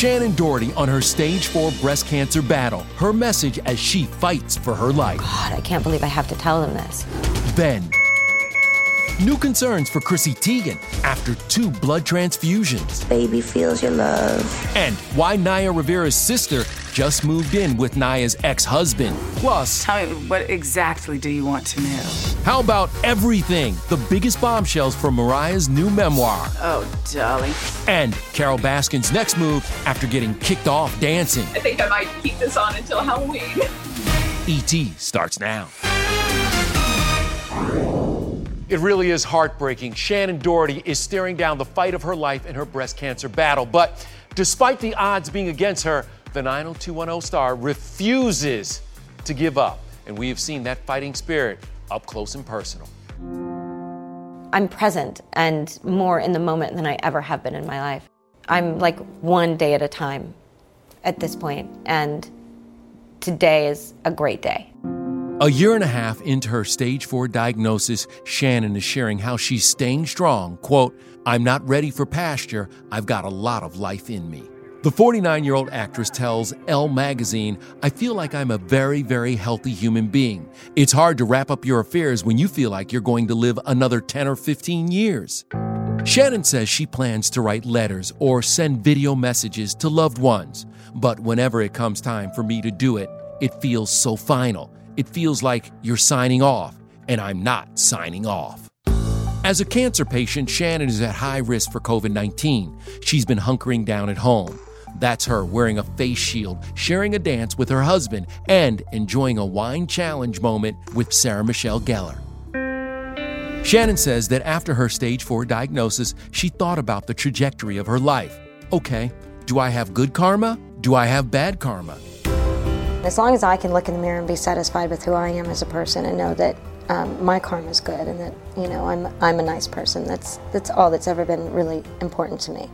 Shannen Doherty on her stage 4 breast cancer battle. Her message as she fights for her life. God, I can't believe I have to tell them this. Then, new concerns for Chrissy Teigen after two blood transfusions. Baby feels your love. And why Naya Rivera's sister just moved in with Naya's ex husband. Plus, Tell me, what exactly do you want to know? how about everything? The biggest bombshells from Mariah's new memoir. Oh, darling. And Carole Baskin's next move after getting kicked off dancing. I think I might keep this on until Halloween. E.T. starts now. It really is heartbreaking. Shannen Doherty is staring down the fight of her life in her breast cancer battle. But despite the odds being against her, the 90210 star refuses to give up. And we have seen that fighting spirit up close and personal. I'm present and more in the moment than I ever have been in my life. I'm like one day at a time at this point, and today is a great day. A year and a half into her stage four diagnosis, Shannen is sharing how she's staying strong. Quote, I'm not ready for pasture. I've got a lot of life in me. The 49 year old actress tells Elle magazine, I feel like I'm a very, very healthy human being. It's hard to wrap up your affairs when you feel like you're going to live another 10 or 15 years. Shannen says she plans to write letters or send video messages to loved ones, but whenever it comes time for me to do it, it feels so final. It feels like you're signing off, and I'm not signing off. As a cancer patient, Shannen is at high risk for COVID 19. She's been hunkering down at home. That's her wearing a face shield, sharing a dance with her husband, and enjoying a wine challenge moment with Sarah Michelle Gellar. Shannen says that after her stage 4 diagnosis, she thought about the trajectory of her life. Okay, do I have good karma? Do I have bad karma? As long as I can look in the mirror and be satisfied with who I am as a person and know that um, my karma is good and that you know I'm I'm a nice person. That's that's all that's ever been really important to me.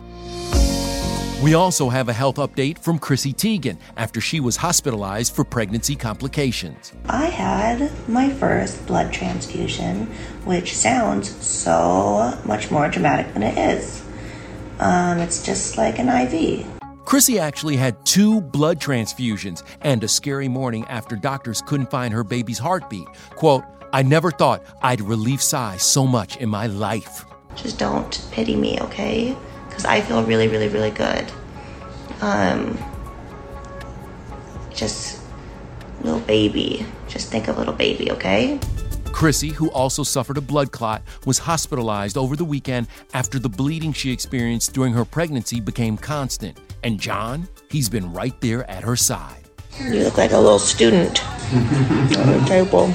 We also have a health update from Chrissy Teigen after she was hospitalized for pregnancy complications. I had my first blood transfusion, which sounds so much more dramatic than it is. Um, it's just like an IV. Chrissy actually had two blood transfusions and a scary morning after doctors couldn't find her baby's heartbeat. Quote, I never thought I'd relieve Cy so much in my life. Just don't pity me, okay? Because I feel really, really, really good. Um, just little baby. Just think of little baby, okay? Chrissy, who also suffered a blood clot, was hospitalized over the weekend after the bleeding she experienced during her pregnancy became constant. And John, he's been right there at her side. You look like a little student on the table.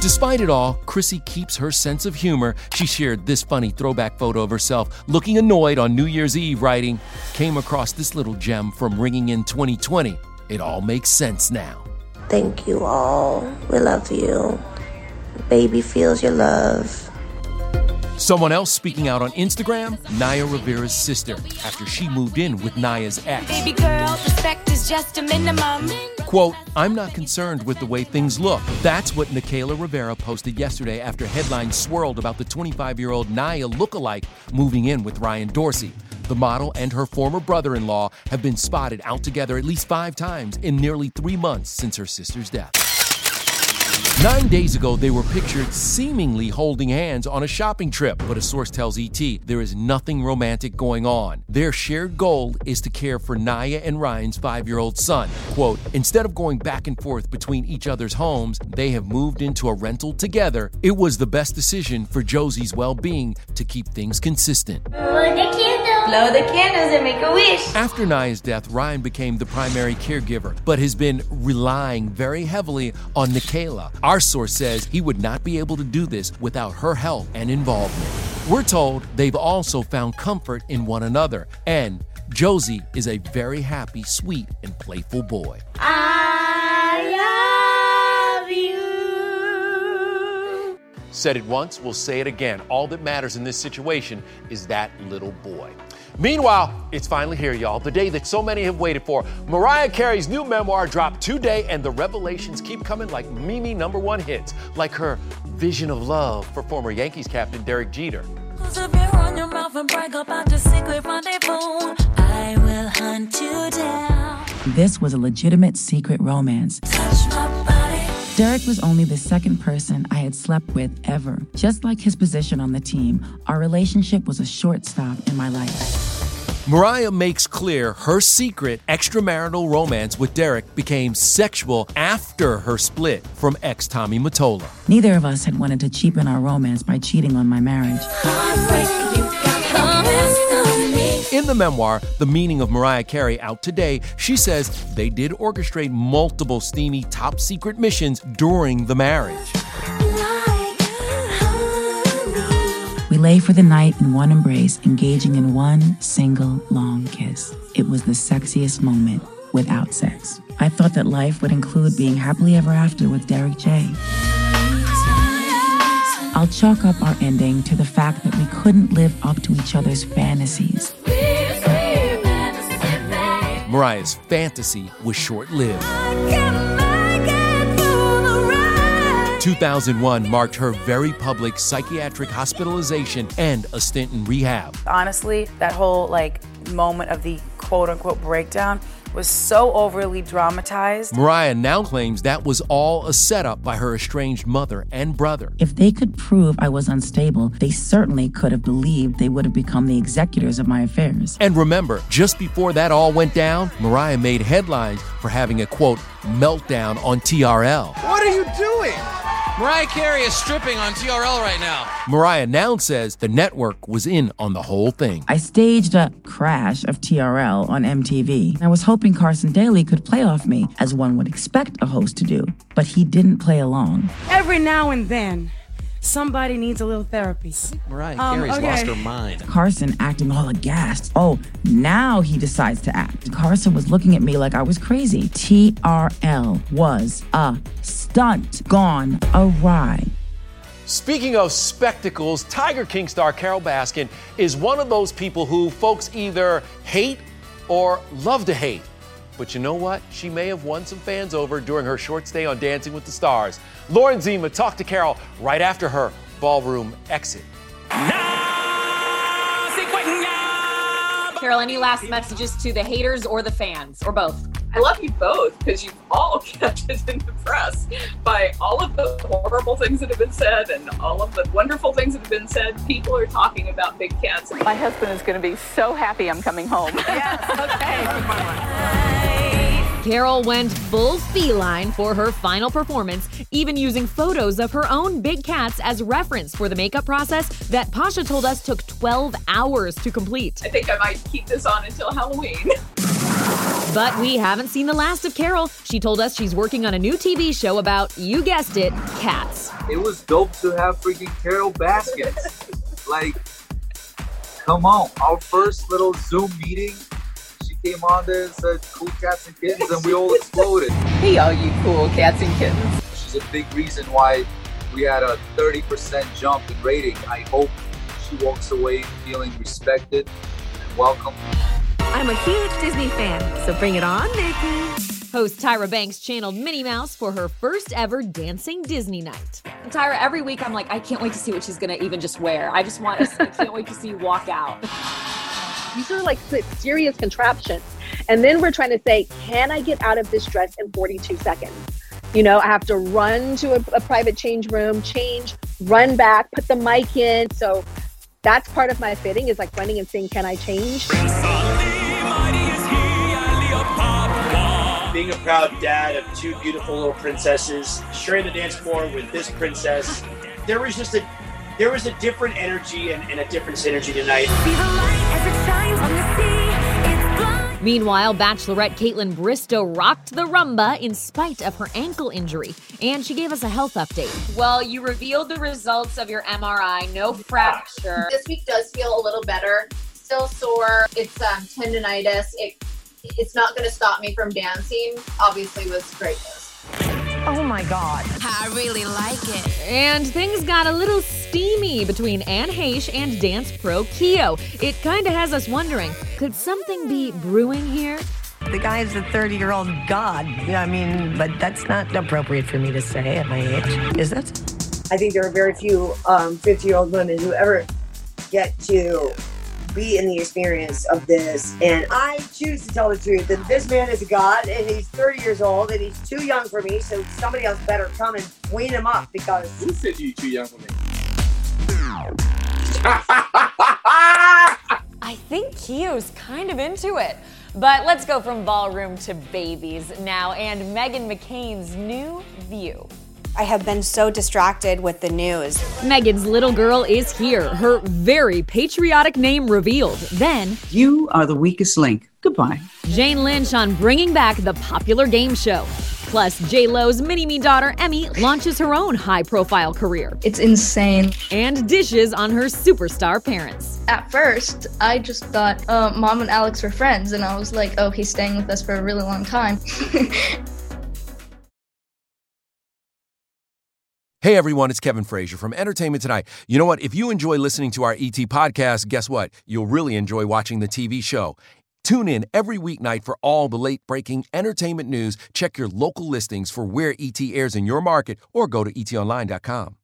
Despite it all, Chrissy keeps her sense of humor. She shared this funny throwback photo of herself looking annoyed on New Year's Eve, writing, Came across this little gem from Ringing in 2020. It all makes sense now. Thank you all. We love you. Baby feels your love. Someone else speaking out on Instagram, Naya Rivera's sister, after she moved in with Naya's ex. Baby girl, respect is just a minimum. Quote, I'm not concerned with the way things look. That's what Nickayla Rivera posted yesterday after headlines swirled about the 25 year old Naya lookalike moving in with Ryan Dorsey. The model and her former brother in law have been spotted out together at least five times in nearly three months since her sister's death. Nine days ago, they were pictured seemingly holding hands on a shopping trip, but a source tells ET there is nothing romantic going on. Their shared goal is to care for Naya and Ryan's five year old son. Quote, instead of going back and forth between each other's homes, they have moved into a rental together. It was the best decision for Josie's well being to keep things consistent. Blow the candles and make a wish. After Naya's death, Ryan became the primary caregiver, but has been relying very heavily on Nickayla. Our source says he would not be able to do this without her help and involvement. We're told they've also found comfort in one another, and Josie is a very happy, sweet, and playful boy. I love you. Said it once, we'll say it again. All that matters in this situation is that little boy. Meanwhile, it's finally here, y'all. The day that so many have waited for. Mariah Carey's new memoir dropped today, and the revelations keep coming like Mimi number one hits, like her vision of love for former Yankees captain Derek Jeter. I will hunt you down. This was a legitimate secret romance. Derek was only the second person I had slept with ever. Just like his position on the team, our relationship was a short stop in my life. Mariah makes clear her secret extramarital romance with Derek became sexual after her split from ex Tommy Mottola. Neither of us had wanted to cheapen our romance by cheating on my marriage. In the memoir, The Meaning of Mariah Carey, out today, she says they did orchestrate multiple steamy top secret missions during the marriage. We lay for the night in one embrace, engaging in one single long kiss. It was the sexiest moment without sex. I thought that life would include being happily ever after with Derek J. I'll chalk up our ending to the fact that we couldn't live up to each other's fantasies. Mariah's fantasy was short lived. 2001 marked her very public psychiatric hospitalization and a stint in rehab. Honestly, that whole like moment of the quote unquote breakdown was so overly dramatized. Mariah now claims that was all a setup by her estranged mother and brother. If they could prove I was unstable, they certainly could have believed they would have become the executors of my affairs. And remember, just before that all went down, Mariah made headlines for having a quote meltdown on TRL. What are you doing? Mariah Carey is stripping on TRL right now. Mariah now says the network was in on the whole thing. I staged a crash of TRL on MTV. I was hoping Carson Daly could play off me, as one would expect a host to do, but he didn't play along. Every now and then, somebody needs a little therapy. Mariah Um, Carey's okay. lost her mind. Carson acting all aghast. Oh, now he decides to act. Carson was looking at me like I was crazy. TRL was a stunt gone awry. Speaking of spectacles, Tiger King star Carole Baskin is one of those people who folks either hate or love to hate. But you know what? She may have won some fans over during her short stay on Dancing with the Stars. Lauren Zima talked to Carole right after her ballroom exit. Carole any last messages to the haters or the fans, or both? I love you both because you've all kept it in the press by all of the horrible things that have been said and all of the wonderful things that have been said. People are talking about big cats. My husband is going to be so happy I'm coming home. yes, okay. Carole went full feline for her final performance, even using photos of her own big cats as reference for the makeup process that Pasha told us took 12 hours to complete. I think I might keep this on until Halloween. But we haven't seen the last of Carole. She told us she's working on a new TV show about, you guessed it, cats. It was dope to have freaking Carole Baskins. like, come on. Our first little Zoom meeting, she came on there and said, cool cats and kittens, and we all exploded. Hey, all you cool cats and kittens. She's a big reason why we had a 30% jump in rating. I hope she walks away feeling respected and welcome. I'm a huge Disney fan, so bring it on, Nikki. Host Tyra Banks channeled Minnie Mouse for her first ever dancing Disney night. And Tyra, every week I'm like, I can't wait to see what she's gonna even just wear. I just want to, I can't wait to see you walk out. These are like serious contraptions. And then we're trying to say, can I get out of this dress in 42 seconds? You know, I have to run to a, a private change room, change, run back, put the mic in. So that's part of my fitting is like running and saying, can I change? Being a proud dad of two beautiful little princesses, sharing the dance floor with this princess, there was just a there was a different energy and, and a different synergy tonight. Meanwhile, Bachelorette Kaitlyn Bristowe rocked the rumba in spite of her ankle injury, and she gave us a health update. Well, you revealed the results of your MRI, no fracture. This week does feel a little better. Still sore. It's um, tendonitis. It it's not going to stop me from dancing. Obviously, was great news. Oh my God. I really like it. And things got a little steamy between Anne Heche and dance pro Keo. It kind of has us wondering could something be brewing here? The guy is a 30 year old god. I mean, but that's not appropriate for me to say at my age, is that? I think there are very few 50 um, year old women who ever get to be in the experience of this. And I choose to tell the truth that this man is a god and he's 30 years old and he's too young for me. So somebody else better come and wean him up because. Who said you too young for me? I think Keo's kind of into it. But let's go from ballroom to babies now and Meghan McCain's new view. I have been so distracted with the news. Meghan's little girl is here, her very patriotic name revealed. Then, You are the weakest link. Goodbye. Jane Lynch on bringing back the popular game show. Plus, J Lo's mini me daughter Emme launches her own high profile career. It's insane. And dishes on her superstar parents. At first, I just thought uh, mom and Alex were friends, and I was like, oh, he's staying with us for a really long time. Hey everyone, it's Kevin Frazier from Entertainment Tonight. You know what? If you enjoy listening to our ET podcast, guess what? You'll really enjoy watching the TV show. Tune in every weeknight for all the late breaking entertainment news. Check your local listings for where ET airs in your market or go to etonline.com.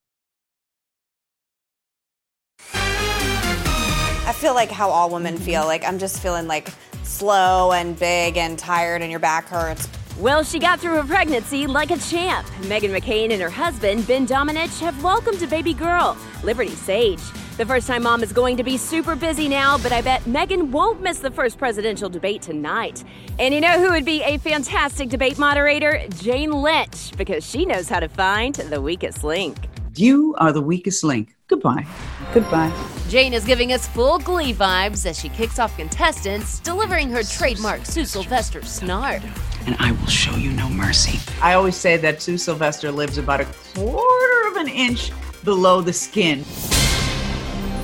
I feel like how all women feel. Like I'm just feeling like slow and big and tired and your back hurts. Well, she got through her pregnancy like a champ. Meghan McCain and her husband, Ben Domenech, have welcomed a baby girl, Liberty Sage. The first time mom is going to be super busy now, but I bet Meghan won't miss the first presidential debate tonight. And you know who would be a fantastic debate moderator? Jane Lynch, because she knows how to find the weakest link. You are the weakest link. Goodbye. Goodbye. Jane is giving us full glee vibes as she kicks off contestants, delivering her trademark Sue Sylvester snark. And I will show you no mercy. I always say that Sue Sylvester lives about a quarter of an inch below the skin.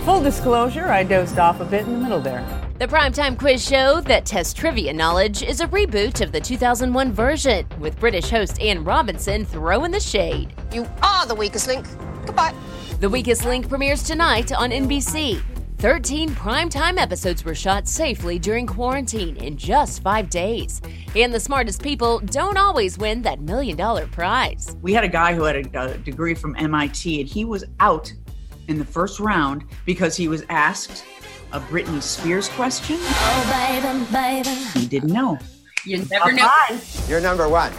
Full disclosure, I dozed off a bit in the middle there. The primetime quiz show that tests trivia knowledge is a reboot of the 2001 version, with British host Anne Robinson throwing the shade. You are the weakest link. Goodbye. The Weakest Link premieres tonight on NBC. 13 primetime episodes were shot safely during quarantine in just five days. And the smartest people don't always win that million dollar prize. We had a guy who had a, a degree from MIT, and he was out in the first round because he was asked a Britney Spears question. Oh, baby, baby. You didn't know. You never know. You're number one.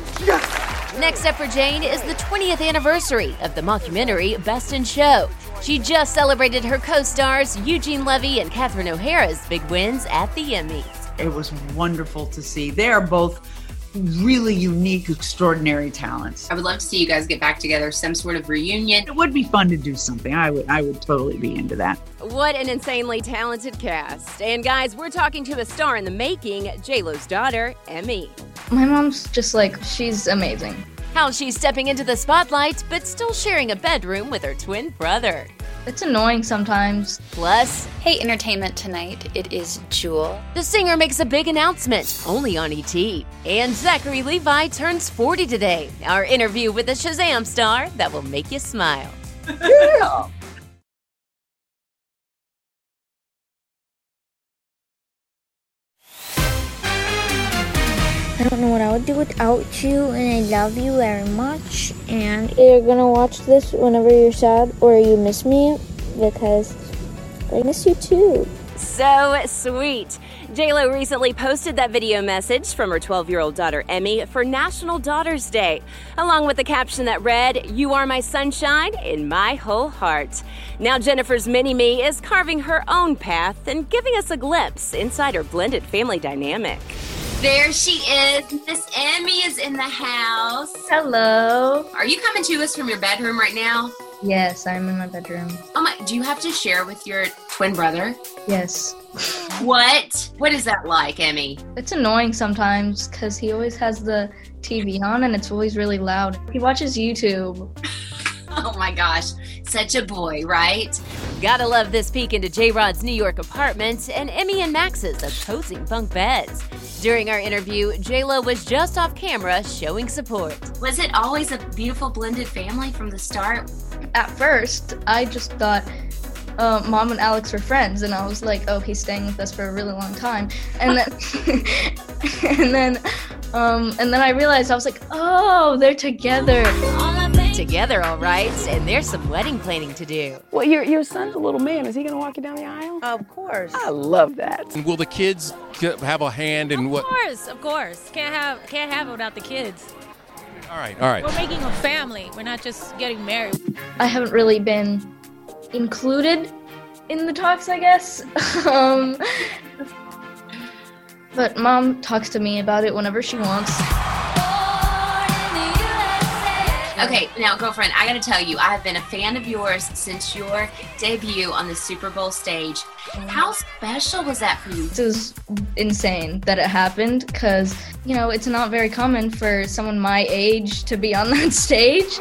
Next up for Jane is the 20th anniversary of the mockumentary Best in Show. She just celebrated her co stars Eugene Levy and Catherine O'Hara's big wins at the Emmys. It was wonderful to see. They are both really unique, extraordinary talents. I would love to see you guys get back together, some sort of reunion. It would be fun to do something. I would I would totally be into that. What an insanely talented cast. And guys, we're talking to a star in the making, J-Lo's daughter, Emme. My mom's just like, she's amazing. How she's stepping into the spotlight, but still sharing a bedroom with her twin brother. It's annoying sometimes. Plus, Hey, entertainment tonight. It is Jewel. the singer makes a big announcement, only on ET. And Zachary Levi turns 40 today. Our interview with the Shazam star that will make you smile. Yeah. I don't know what I would do without you, and I love you very much. And you're gonna watch this whenever you're sad or you miss me because I miss you too. So sweet. JLo recently posted that video message from her 12 year old daughter Emme for National Daughters Day, along with the caption that read, You are my sunshine in my whole heart. Now, Jennifer's mini me is carving her own path and giving us a glimpse inside her blended family dynamic. There she is. Miss Emme is in the house. Hello. Are you coming to us from your bedroom right now? Yes, I'm in my bedroom. Oh my, do you have to share with your twin brother? Yes. What? What is that like, Emme? It's annoying sometimes because he always has the TV on and it's always really loud. He watches YouTube. Oh my gosh, such a boy, right? Gotta love this peek into J Rod's New York apartment and Emme and Max's opposing bunk beds. During our interview, JLo was just off camera showing support. Was it always a beautiful blended family from the start? At first, I just thought uh, mom and Alex were friends, and I was like, "Oh, he's staying with us for a really long time." And then, and then, um, and then I realized I was like, "Oh, they're together." Together, all right, and there's some wedding planning to do. Well, your your son's a little man. Is he gonna walk you down the aisle? Of course. I love that. And will the kids have a hand in what? Of course, of course. Can't have can't have it without the kids. All right, all right. We're making a family. We're not just getting married. I haven't really been included in the talks, I guess. um, but mom talks to me about it whenever she wants. Okay, now, girlfriend, I gotta tell you, I have been a fan of yours since your debut on the Super Bowl stage. Mm. How special was that for you? It was insane that it happened because, you know, it's not very common for someone my age to be on that stage.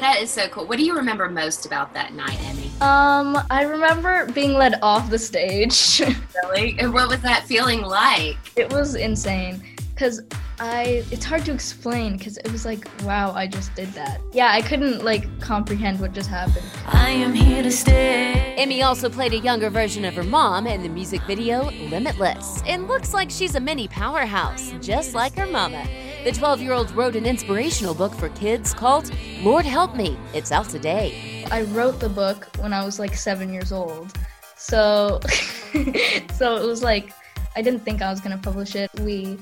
That is so cool. What do you remember most about that night, Emme? Um, I remember being led off the stage. Really? And what was that feeling like? it was insane because I it's hard to explain because it was like wow I just did that yeah I couldn't like comprehend what just happened I am here to stay. Emme also played a younger version of her mom in the music video Limitless and looks like she's a mini powerhouse, just like her mama. The 12 year old wrote an inspirational book for kids called Lord Help Me. It's out today. I wrote the book when I was like seven years old so so it was like I didn't think I was gonna publish it we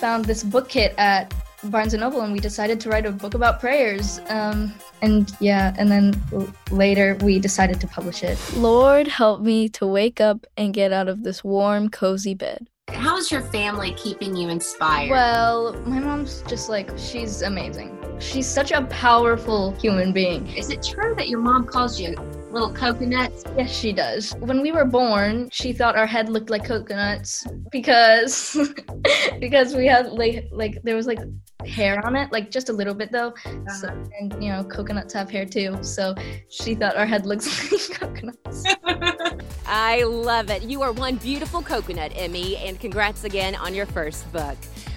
found this book kit at Barnes and Noble and we decided to write a book about prayers um, and yeah and then l- later we decided to publish it Lord help me to wake up and get out of this warm cozy bed How is your family keeping you inspired? Well, my mom's just like, she's amazing. She's such a powerful human being. Is it true that your mom calls you little coconuts? Yes, she does. When we were born, she thought our head looked like coconuts because because we had like like there was like hair on it, like just a little bit though. So, uh-huh. and you know, coconuts have hair too. So she thought our head looks like coconuts. I love it. You are one beautiful coconut, Emme, and congrats again on your first book.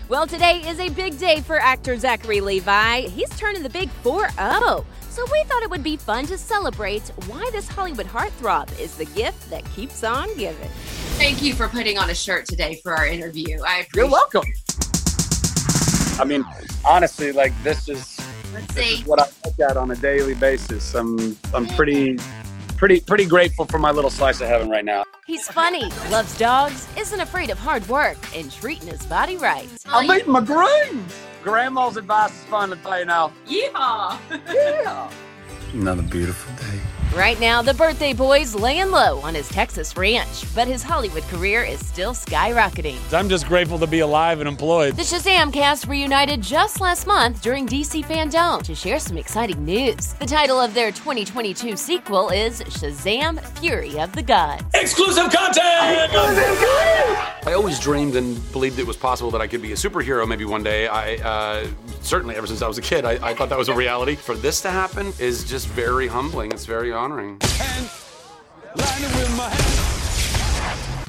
Well, today is a big day for actor Zachary Levi. He's turning the big 4 0. So we thought it would be fun to celebrate why this Hollywood heartthrob is the gift that keeps on giving. Thank you for putting on a shirt today for our interview. I appreciate You're welcome. I mean, honestly, like this is Let's This see. is what I look at on a daily basis. I'm I'm pretty pretty pretty grateful for my little slice of heaven right now. He's funny, loves dogs, isn't afraid of hard work, and treating his body right. I'm eating my greens. Grandma's advice is fun to tell you now. Yeehaw! yeah. Another beautiful day. Right now, the birthday boy's laying low on his Texas ranch, but his Hollywood career is still skyrocketing. I'm just grateful to be alive and employed. The Shazam cast reunited just last month during DC Fandom to share some exciting news. The title of their 2022 sequel is Shazam Fury of the Gods. Exclusive content! I always dreamed and believed it was possible that I could be a superhero maybe one day. I uh, certainly, ever since I was a kid, I, I thought that was a reality. For this to happen is just very humbling. It's very honoring.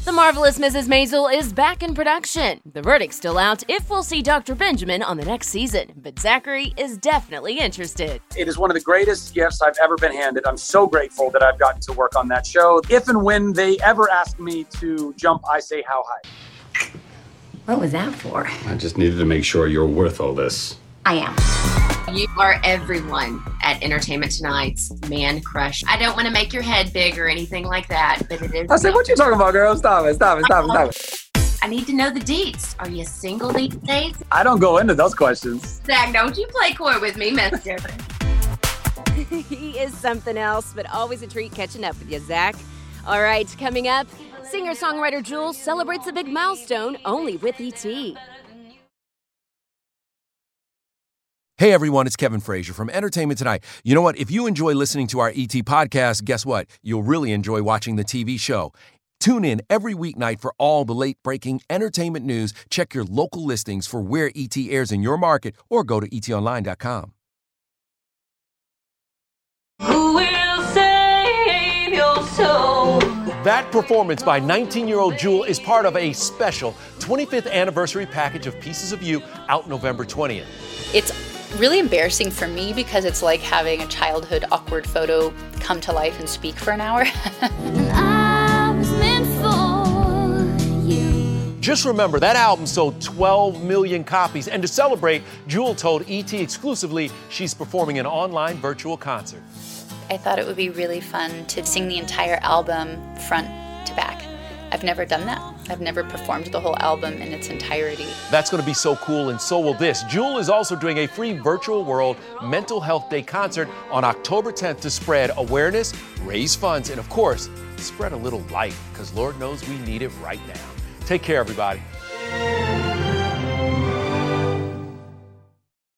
The Marvelous Mrs. Maisel is back in production. The verdict's still out if we'll see Dr. Benjamin on the next season, but Zachary is definitely interested. It is one of the greatest gifts I've ever been handed. I'm so grateful that I've gotten to work on that show. If and when they ever ask me to jump, I say how high. What was that for? I just needed to make sure you're worth all this. I am. You are everyone at Entertainment Tonight's man crush. I don't want to make your head big or anything like that, but it is. I said, what you talking about, girl? Stop it, stop it, stop it, stop it. I need to know the deets. Are you single these days? I don't go into those questions. Zach, don't you play court with me, mister. he is something else, but always a treat catching up with you, Zach. All right, coming up, singer songwriter Jewel celebrates a big milestone only with ET. Hey everyone, it's Kevin Frazier from Entertainment Tonight. You know what? If you enjoy listening to our ET podcast, guess what? You'll really enjoy watching the TV show. Tune in every weeknight for all the late breaking entertainment news. Check your local listings for where ET airs in your market or go to etonline.com. That performance by 19 year old Jewel is part of a special 25th anniversary package of Pieces of You out November 20th. It's really embarrassing for me because it's like having a childhood awkward photo come to life and speak for an hour. Just remember that album sold 12 million copies, and to celebrate, Jewel told ET exclusively she's performing an online virtual concert. I thought it would be really fun to sing the entire album front to back. I've never done that. I've never performed the whole album in its entirety. That's going to be so cool, and so will this. Jewel is also doing a free virtual world mental health day concert on October 10th to spread awareness, raise funds, and of course, spread a little light, because Lord knows we need it right now. Take care, everybody.